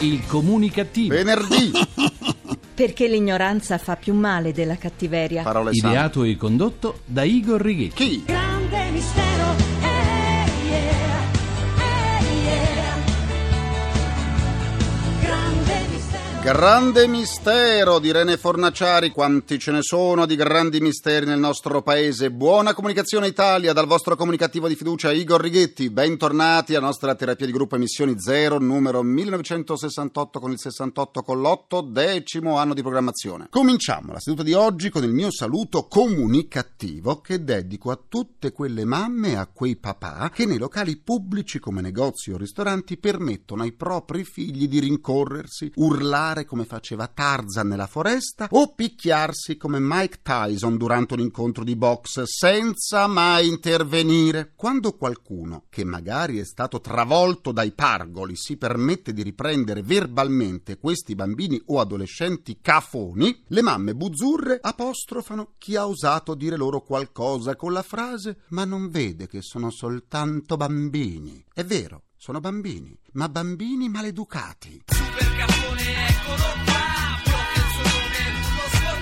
Il comunicativo. Venerdì. Perché l'ignoranza fa più male della cattiveria. Parole sante. Ideato e condotto da Igor Righetti. Chi? Grande mistero di Rene Fornaciari, quanti ce ne sono di grandi misteri nel nostro paese. Buona comunicazione Italia dal vostro comunicativo di fiducia Igor Righetti. Bentornati alla nostra terapia di gruppo Emissioni Zero, numero 1968 con il 68 con l'8, decimo anno di programmazione. Cominciamo la seduta di oggi con il mio saluto comunicativo che dedico a tutte quelle mamme e a quei papà che nei locali pubblici come negozi o ristoranti permettono ai propri figli di rincorrersi, urlare come faceva Tarzan nella foresta o picchiarsi come Mike Tyson durante un incontro di box senza mai intervenire. Quando qualcuno, che magari è stato travolto dai pargoli, si permette di riprendere verbalmente questi bambini o adolescenti cafoni, le mamme buzzurre apostrofano chi ha osato dire loro qualcosa con la frase ma non vede che sono soltanto bambini. È vero, sono bambini, ma bambini maleducati.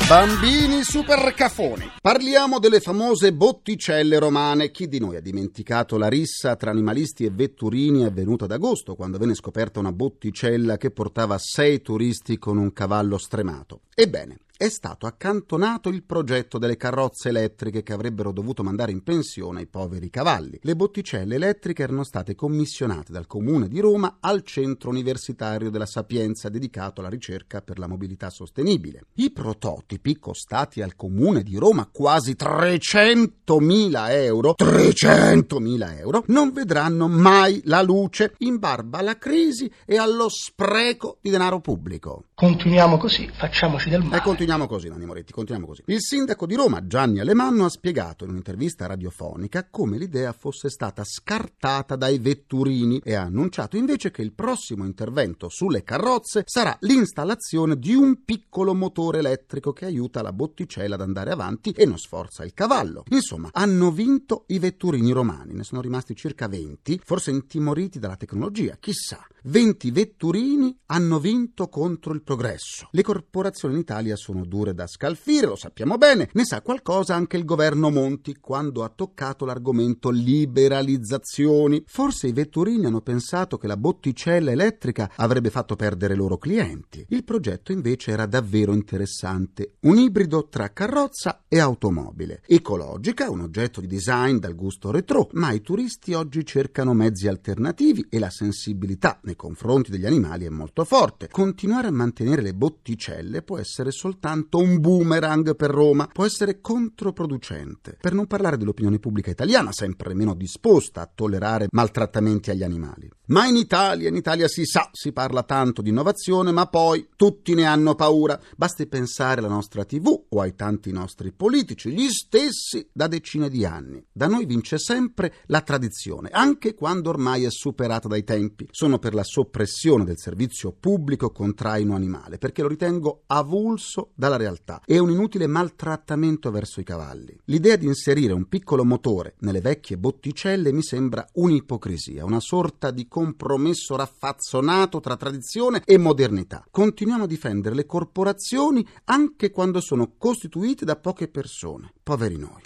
Bambini super cafoni. Parliamo delle famose botticelle romane. Chi di noi ha dimenticato la rissa tra animalisti e vetturini avvenuta ad agosto, quando venne scoperta una botticella che portava sei turisti con un cavallo stremato? Ebbene, è stato accantonato il progetto delle carrozze elettriche che avrebbero dovuto mandare in pensione i poveri cavalli. Le botticelle elettriche erano state commissionate dal Comune di Roma al Centro Universitario della Sapienza dedicato alla ricerca per la mobilità sostenibile. I prototipi, costati al Comune di Roma quasi 300.000 euro, 300.000 euro, non vedranno mai la luce in barba alla crisi e allo spreco di denaro pubblico. Continuiamo così, facciamoci del E male. continuiamo così, Nanni Moretti, continuiamo così. Il sindaco di Roma, Gianni Alemanno, ha spiegato in un'intervista radiofonica come l'idea fosse stata scartata dai vetturini e ha annunciato invece che il prossimo intervento sulle carrozze sarà l'installazione di un piccolo motore elettrico che aiuta la botticella ad andare avanti e non sforza il cavallo. Insomma, hanno vinto i vetturini romani, ne sono rimasti circa 20, forse intimoriti dalla tecnologia, chissà. 20 vetturini hanno vinto contro il progresso. Le corporazioni in Italia sono dure da scalfire, lo sappiamo bene, ne sa qualcosa anche il governo Monti quando ha toccato l'argomento liberalizzazioni. Forse i vetturini hanno pensato che la botticella elettrica avrebbe fatto perdere i loro clienti. Il progetto invece era davvero interessante, un ibrido tra carrozza e automobile. Ecologica, un oggetto di design dal gusto retro, ma i turisti oggi cercano mezzi alternativi e la sensibilità nei confronti degli animali è molto forte. Continuare a mantenere le botticelle può essere soltanto un boomerang per Roma, può essere controproducente. Per non parlare dell'opinione pubblica italiana, sempre meno disposta a tollerare maltrattamenti agli animali. Ma in Italia, in Italia si sa, si parla tanto di innovazione, ma poi tutti ne hanno paura. Basti pensare alla nostra TV o ai tanti nostri politici, gli stessi da decine di anni. Da noi vince sempre la tradizione, anche quando ormai è superata dai tempi. Sono per la soppressione del servizio pubblico con traino animale, perché lo ritengo avulso dalla realtà e un inutile maltrattamento verso i cavalli. L'idea di inserire un piccolo motore nelle vecchie botticelle mi sembra un'ipocrisia, una sorta di compromesso raffazzonato tra tradizione e modernità. Continuiamo a difendere le corporazioni anche quando sono costituite da poche persone. Poveri noi.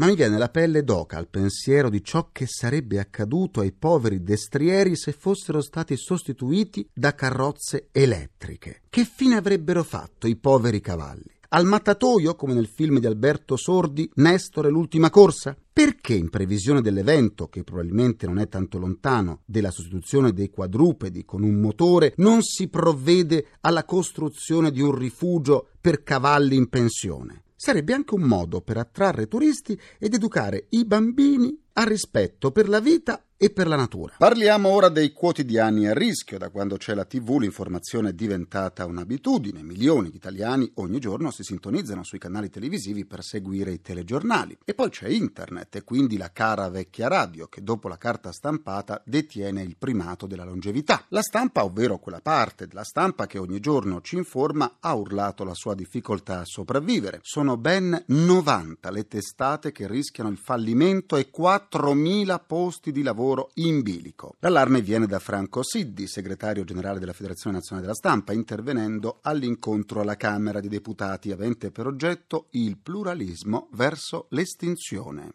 Ma mi viene la pelle d'oca al pensiero di ciò che sarebbe accaduto ai poveri destrieri se fossero stati sostituiti da carrozze elettriche. Che fine avrebbero fatto i poveri cavalli? Al mattatoio, come nel film di Alberto Sordi, Nestor e l'ultima corsa? Perché in previsione dell'evento, che probabilmente non è tanto lontano, della sostituzione dei quadrupedi con un motore, non si provvede alla costruzione di un rifugio per cavalli in pensione? Sarebbe anche un modo per attrarre turisti ed educare i bambini al rispetto per la vita e per la natura. Parliamo ora dei quotidiani a rischio. Da quando c'è la TV l'informazione è diventata un'abitudine. Milioni di italiani ogni giorno si sintonizzano sui canali televisivi per seguire i telegiornali. E poi c'è internet e quindi la cara vecchia radio che dopo la carta stampata detiene il primato della longevità. La stampa, ovvero quella parte della stampa che ogni giorno ci informa, ha urlato la sua difficoltà a sopravvivere. Sono ben 90 le testate che rischiano il fallimento e 4.000 posti di lavoro lavoro in bilico. L'allarme viene da Franco Siddi, segretario generale della Federazione Nazionale della Stampa, intervenendo all'incontro alla Camera dei Deputati avente per oggetto il pluralismo verso l'estinzione.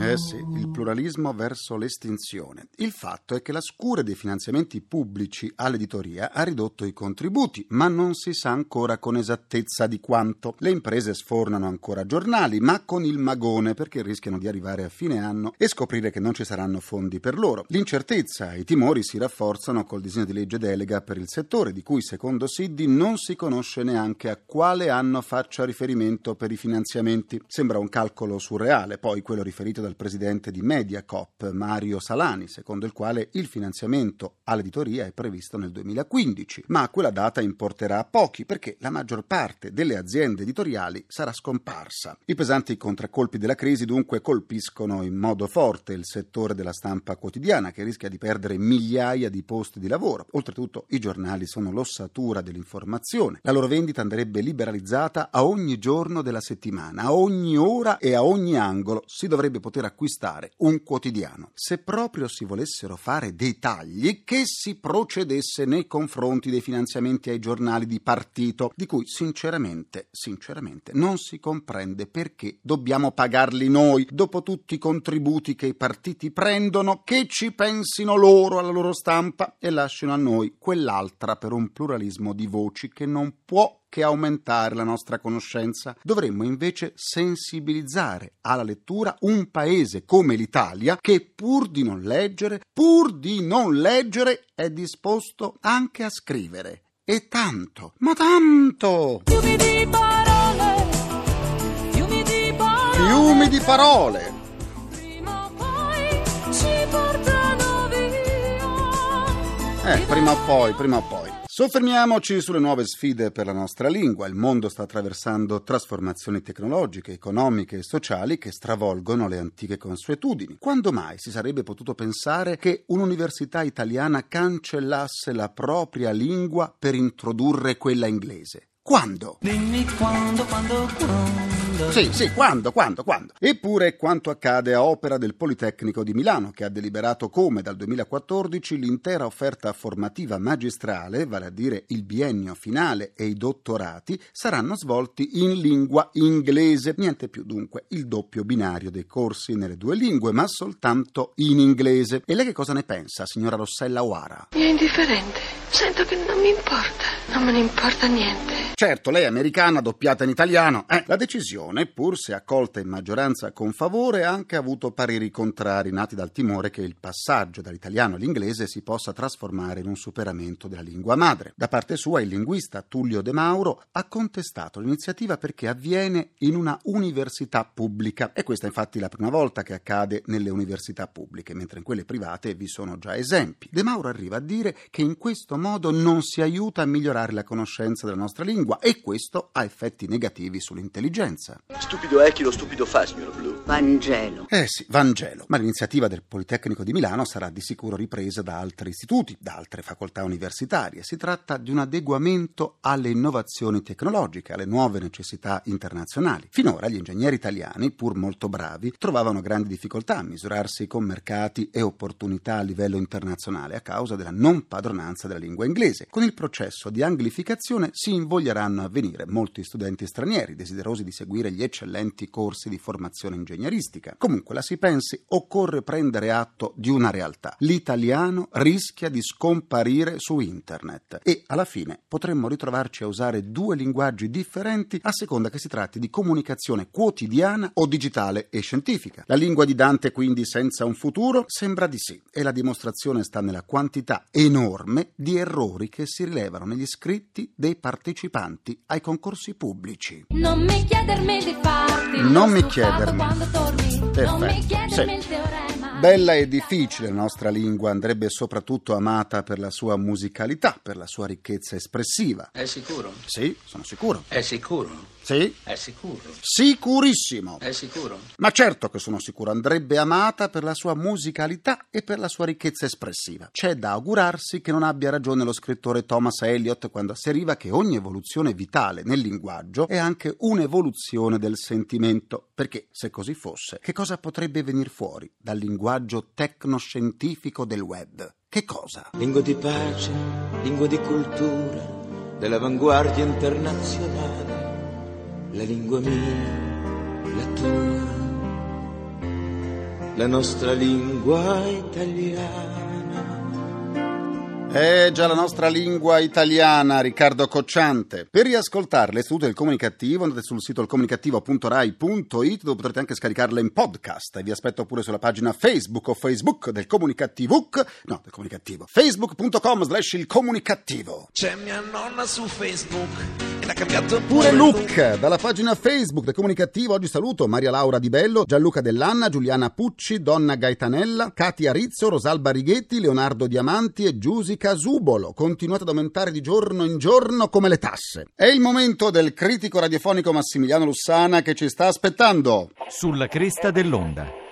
Eh sì, il pluralismo verso l'estinzione. Il fatto è che la scure dei finanziamenti pubblici all'editoria ha ridotto i contributi, ma non si sa ancora con esattezza di quanto. Le imprese sfornano ancora giornali, ma con il magone perché rischiano di arrivare a fine anno e scoprire che non ci saranno fondi per loro. L'incertezza e i timori si rafforzano col disegno di legge delega per il settore, di cui secondo Siddi non si conosce neanche a quale anno faccia riferimento per i finanziamenti. Sembra un calcolo surreale, poi quello riferito dal presidente di Mediacop, Mario Salani, secondo il quale il finanziamento all'editoria è previsto nel 2015, ma quella data importerà pochi perché la maggior parte delle aziende editoriali sarà scomparsa. I pesanti contraccolpi della crisi dunque colpiscono in modo forte il settore della stampa quotidiana che rischia di perdere migliaia di posti di lavoro. Oltretutto i giornali sono l'ossatura dell'informazione. La loro vendita andrebbe liberalizzata a ogni giorno della settimana, a ogni ora e a ogni angolo si dovrebbe poter acquistare un quotidiano. Se proprio si volessero fare dei tagli, che si procedesse nei confronti dei finanziamenti ai giornali di partito, di cui sinceramente, sinceramente non si comprende perché dobbiamo pagarli noi, dopo tutti i contributi che i partiti prendono, che ci pensino loro alla loro stampa e lasciano a noi quell'altra per un pluralismo di voci che non può che aumentare la nostra conoscenza. Dovremmo invece sensibilizzare alla lettura un paese come l'Italia che pur di non leggere, pur di non leggere, è disposto anche a scrivere. E tanto, ma tanto! Fiumi di parole, fiumi di parole, Fiumi di parole! prima o poi ci portano via. Eh, prima o poi, prima o poi. Soffermiamoci sulle nuove sfide per la nostra lingua. Il mondo sta attraversando trasformazioni tecnologiche, economiche e sociali che stravolgono le antiche consuetudini. Quando mai si sarebbe potuto pensare che un'università italiana cancellasse la propria lingua per introdurre quella inglese? Quando? Dimmi quando, quando, quando. Sì, sì, quando, quando, quando. Eppure quanto accade a opera del Politecnico di Milano, che ha deliberato come dal 2014 l'intera offerta formativa magistrale, vale a dire il biennio finale e i dottorati, saranno svolti in lingua inglese. Niente più dunque il doppio binario dei corsi nelle due lingue, ma soltanto in inglese. E lei che cosa ne pensa, signora Rossella O'Hara? Mi è indifferente. Sento che non mi importa. Non me ne importa niente. Certo, lei è americana, doppiata in italiano. Eh, la decisione, pur se accolta in maggioranza con favore, ha anche avuto pareri contrari nati dal timore che il passaggio dall'italiano all'inglese si possa trasformare in un superamento della lingua madre. Da parte sua, il linguista Tullio De Mauro ha contestato l'iniziativa perché avviene in una università pubblica. E questa infatti è la prima volta che accade nelle università pubbliche, mentre in quelle private vi sono già esempi. De Mauro arriva a dire che in questo modo non si aiuta a migliorare la conoscenza della nostra lingua e questo ha effetti negativi sull'intelligenza. Stupido è chi lo stupido fa, signor Blu. Vangelo. Eh sì, Vangelo. Ma l'iniziativa del Politecnico di Milano sarà di sicuro ripresa da altri istituti, da altre facoltà universitarie. Si tratta di un adeguamento alle innovazioni tecnologiche, alle nuove necessità internazionali. Finora gli ingegneri italiani, pur molto bravi, trovavano grandi difficoltà a misurarsi con mercati e opportunità a livello internazionale a causa della non padronanza della lingua inglese. Con il processo di anglificazione si invoglieranno a venire molti studenti stranieri desiderosi di seguire gli eccellenti corsi di formazione ingegneristica. Comunque la si pensi, occorre prendere atto di una realtà. L'italiano rischia di scomparire su internet e alla fine potremmo ritrovarci a usare due linguaggi differenti a seconda che si tratti di comunicazione quotidiana o digitale e scientifica. La lingua di Dante quindi senza un futuro? Sembra di sì e la dimostrazione sta nella quantità enorme di errori che si rilevano negli scritti dei partecipanti ai concorsi pubblici. Non mi chiedermi Non mi chiedermi. Perfetto, mi chiedermi sì. il teorema Bella e difficile la nostra lingua, andrebbe soprattutto amata per la sua musicalità, per la sua ricchezza espressiva. È sicuro? Sì, sono sicuro. È sicuro? Sì? È sicuro? Sicurissimo. È sicuro? Ma certo che sono sicuro, andrebbe amata per la sua musicalità e per la sua ricchezza espressiva. C'è da augurarsi che non abbia ragione lo scrittore Thomas Eliot quando asseriva che ogni evoluzione vitale nel linguaggio è anche un'evoluzione del sentimento, perché se così fosse, che cosa potrebbe venire fuori dal linguaggio tecnoscientifico del web? Che cosa? Lingua di pace, lingua di cultura, dell'avanguardia internazionale, la lingua mia, la tua, la nostra lingua italiana. È già la nostra lingua italiana, Riccardo Cocciante. Per riascoltare l'Istituto del Comunicativo andate sul sito ilcomunicativo.rai.it dove potrete anche scaricarla in podcast e vi aspetto pure sulla pagina Facebook o Facebook del Comunicativo, no, del Comunicativo, facebook.com slash il Comunicativo. C'è mia nonna su Facebook l'ha cambiato Pure look dalla pagina Facebook del Comunicativo. Oggi saluto Maria Laura Di Bello, Gianluca Dell'Anna, Giuliana Pucci, Donna Gaetanella, Katia Rizzo, Rosalba Righetti, Leonardo Diamanti e Giusi Casubolo. Continuate ad aumentare di giorno in giorno come le tasse. È il momento del critico radiofonico Massimiliano Lussana che ci sta aspettando. Sulla cresta dell'onda.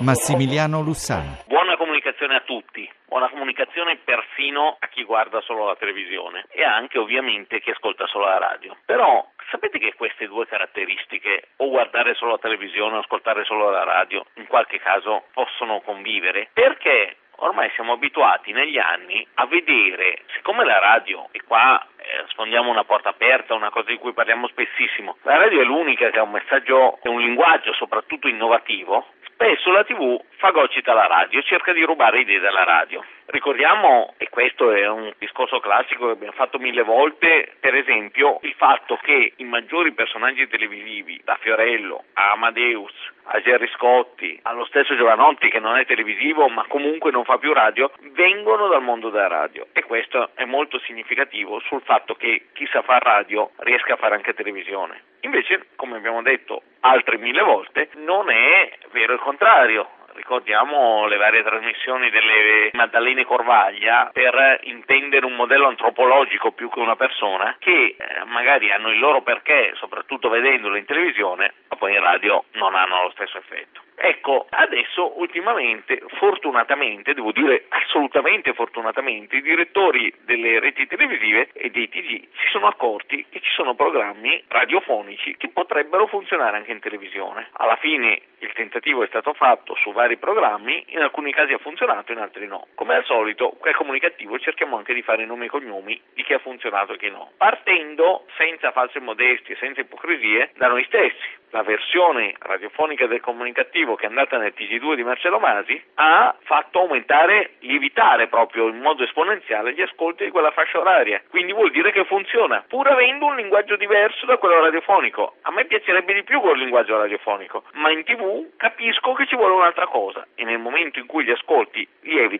Massimiliano Lussana. Buona comunicazione a tutti, buona comunicazione persino a chi guarda solo la televisione e anche ovviamente chi ascolta solo la radio. Però sapete che queste due caratteristiche, o guardare solo la televisione o ascoltare solo la radio, in qualche caso possono convivere? Perché ormai siamo abituati negli anni a vedere, siccome la radio, e qua eh, sfondiamo una porta aperta, una cosa di cui parliamo spessissimo, la radio è l'unica che ha un messaggio e un linguaggio soprattutto innovativo, spesso la TV fagocita la radio, cerca di rubare idee dalla radio. Ricordiamo, e questo è un discorso classico che abbiamo fatto mille volte, per esempio il fatto che i maggiori personaggi televisivi, da Fiorello a Amadeus, a Gerry Scotti, allo stesso Giovanotti che non è televisivo ma comunque non fa più radio, vengono dal mondo della radio. E questo è molto significativo sul fatto che chi sa fare radio riesca a fare anche televisione. Invece, come abbiamo detto altre mille volte, non è vero il contrario ricordiamo le varie trasmissioni delle Maddalene Corvaglia per intendere un modello antropologico più che una persona che eh, magari hanno il loro perché, soprattutto vedendolo in televisione, ma poi in radio non hanno lo stesso effetto. Ecco, adesso ultimamente, fortunatamente, devo dire assolutamente fortunatamente, i direttori delle reti televisive e dei TG si sono accorti che ci sono programmi radiofonici che potrebbero funzionare anche in televisione. Alla fine il tentativo è stato fatto su vari programmi, in alcuni casi ha funzionato, in altri no. Come al solito, quel comunicativo cerchiamo anche di fare nomi e cognomi di chi ha funzionato e chi no, partendo senza false modestie, senza ipocrisie, da noi stessi. La versione radiofonica del comunicativo che è andata nel TG2 di Marcello Masi ha fatto aumentare, lievitare proprio in modo esponenziale gli ascolti di quella fascia oraria. Quindi vuol dire che funziona, pur avendo un linguaggio diverso da quello radiofonico. A me piacerebbe di più quel linguaggio radiofonico, ma in TV capisco che ci vuole un'altra cosa e nel momento in cui gli ascolti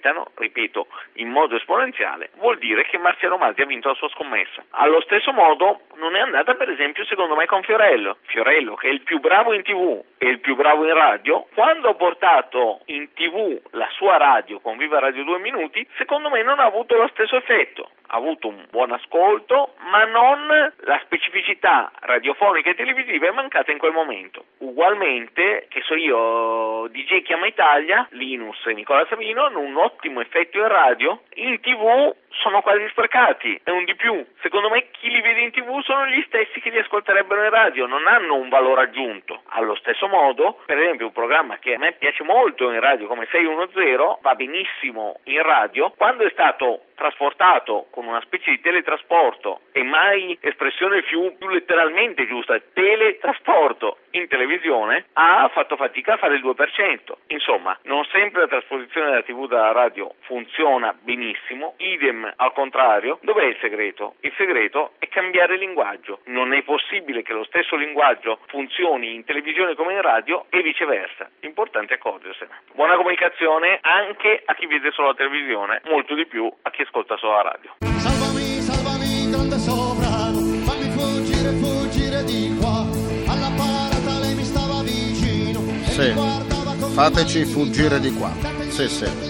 lievitano, ripeto, in modo esponenziale, vuol dire che Marcello Masi ha vinto la sua scommessa. Allo stesso modo non è andata per esempio secondo me con Fiorello. Fiorello che è il più bravo in tv e il più bravo in radio, quando ha portato in tv la sua radio con Viva Radio 2 Minuti, secondo me non ha avuto lo stesso effetto. Ha avuto un buon ascolto, ma non la specificità radiofonica e televisiva è mancata in quel momento. Ugualmente, che so io, DJ Chiama Italia, Linus e Nicola Savino hanno un ottimo effetto in radio, in tv sono quasi sprecati, è un di più. Secondo me chi li vede in tv sono gli stessi che li ascolterebbero in radio, non hanno un valore aggiunto. Allo stesso modo, per esempio, un programma che a me piace molto in radio come 610 va benissimo in radio, quando è stato trasportato con una specie di teletrasporto e mai espressione più, più letteralmente giusta, teletrasporto in televisione, ha fatto fatica a fare il 2%. Insomma, non sempre la trasposizione della TV dalla radio funziona benissimo, idem al contrario, dov'è il segreto? Il segreto è cambiare linguaggio. Non è possibile che lo stesso linguaggio funzioni in televisione come in radio e viceversa. L'importante è accorgersene. Buona comunicazione anche a chi vede solo la televisione, molto di più a chi ascolta solo la radio. Salvami, salvami, grande sovrano, fammi fuggire, fuggire di qua. Alla parata lei mi stava vicino. e Sì. mi guardava con Fateci fuggire di qua. Sì, sì.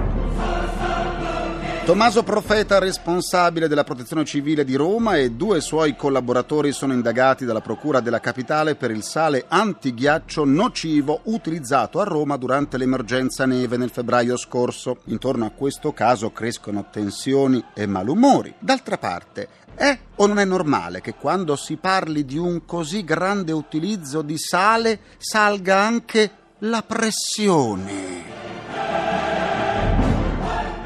Tommaso Profeta, responsabile della protezione civile di Roma, e due suoi collaboratori sono indagati dalla Procura della Capitale per il sale antighiaccio nocivo utilizzato a Roma durante l'emergenza neve nel febbraio scorso. Intorno a questo caso crescono tensioni e malumori. D'altra parte, è o non è normale che quando si parli di un così grande utilizzo di sale salga anche la pressione?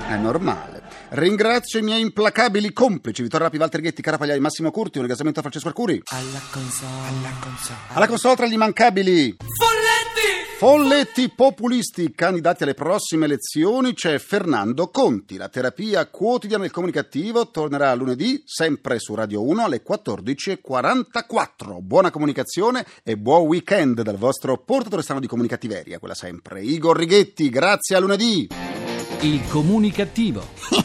È normale. Ringrazio i miei implacabili complici Vittorio Rapi, Walter Ghetti, Carapagliai, Massimo Curti, un ringraziamento a Francesco Arcuri. Alla console, alla console. Alla console tra gli immancabili Folletti! Folletti populisti candidati alle prossime elezioni c'è Fernando Conti. La terapia quotidiana del comunicativo tornerà lunedì, sempre su Radio 1 alle 14.44. Buona comunicazione e buon weekend dal vostro portatore strano di comunicativeria, quella sempre. Igor Righetti, grazie a lunedì. Il comunicativo.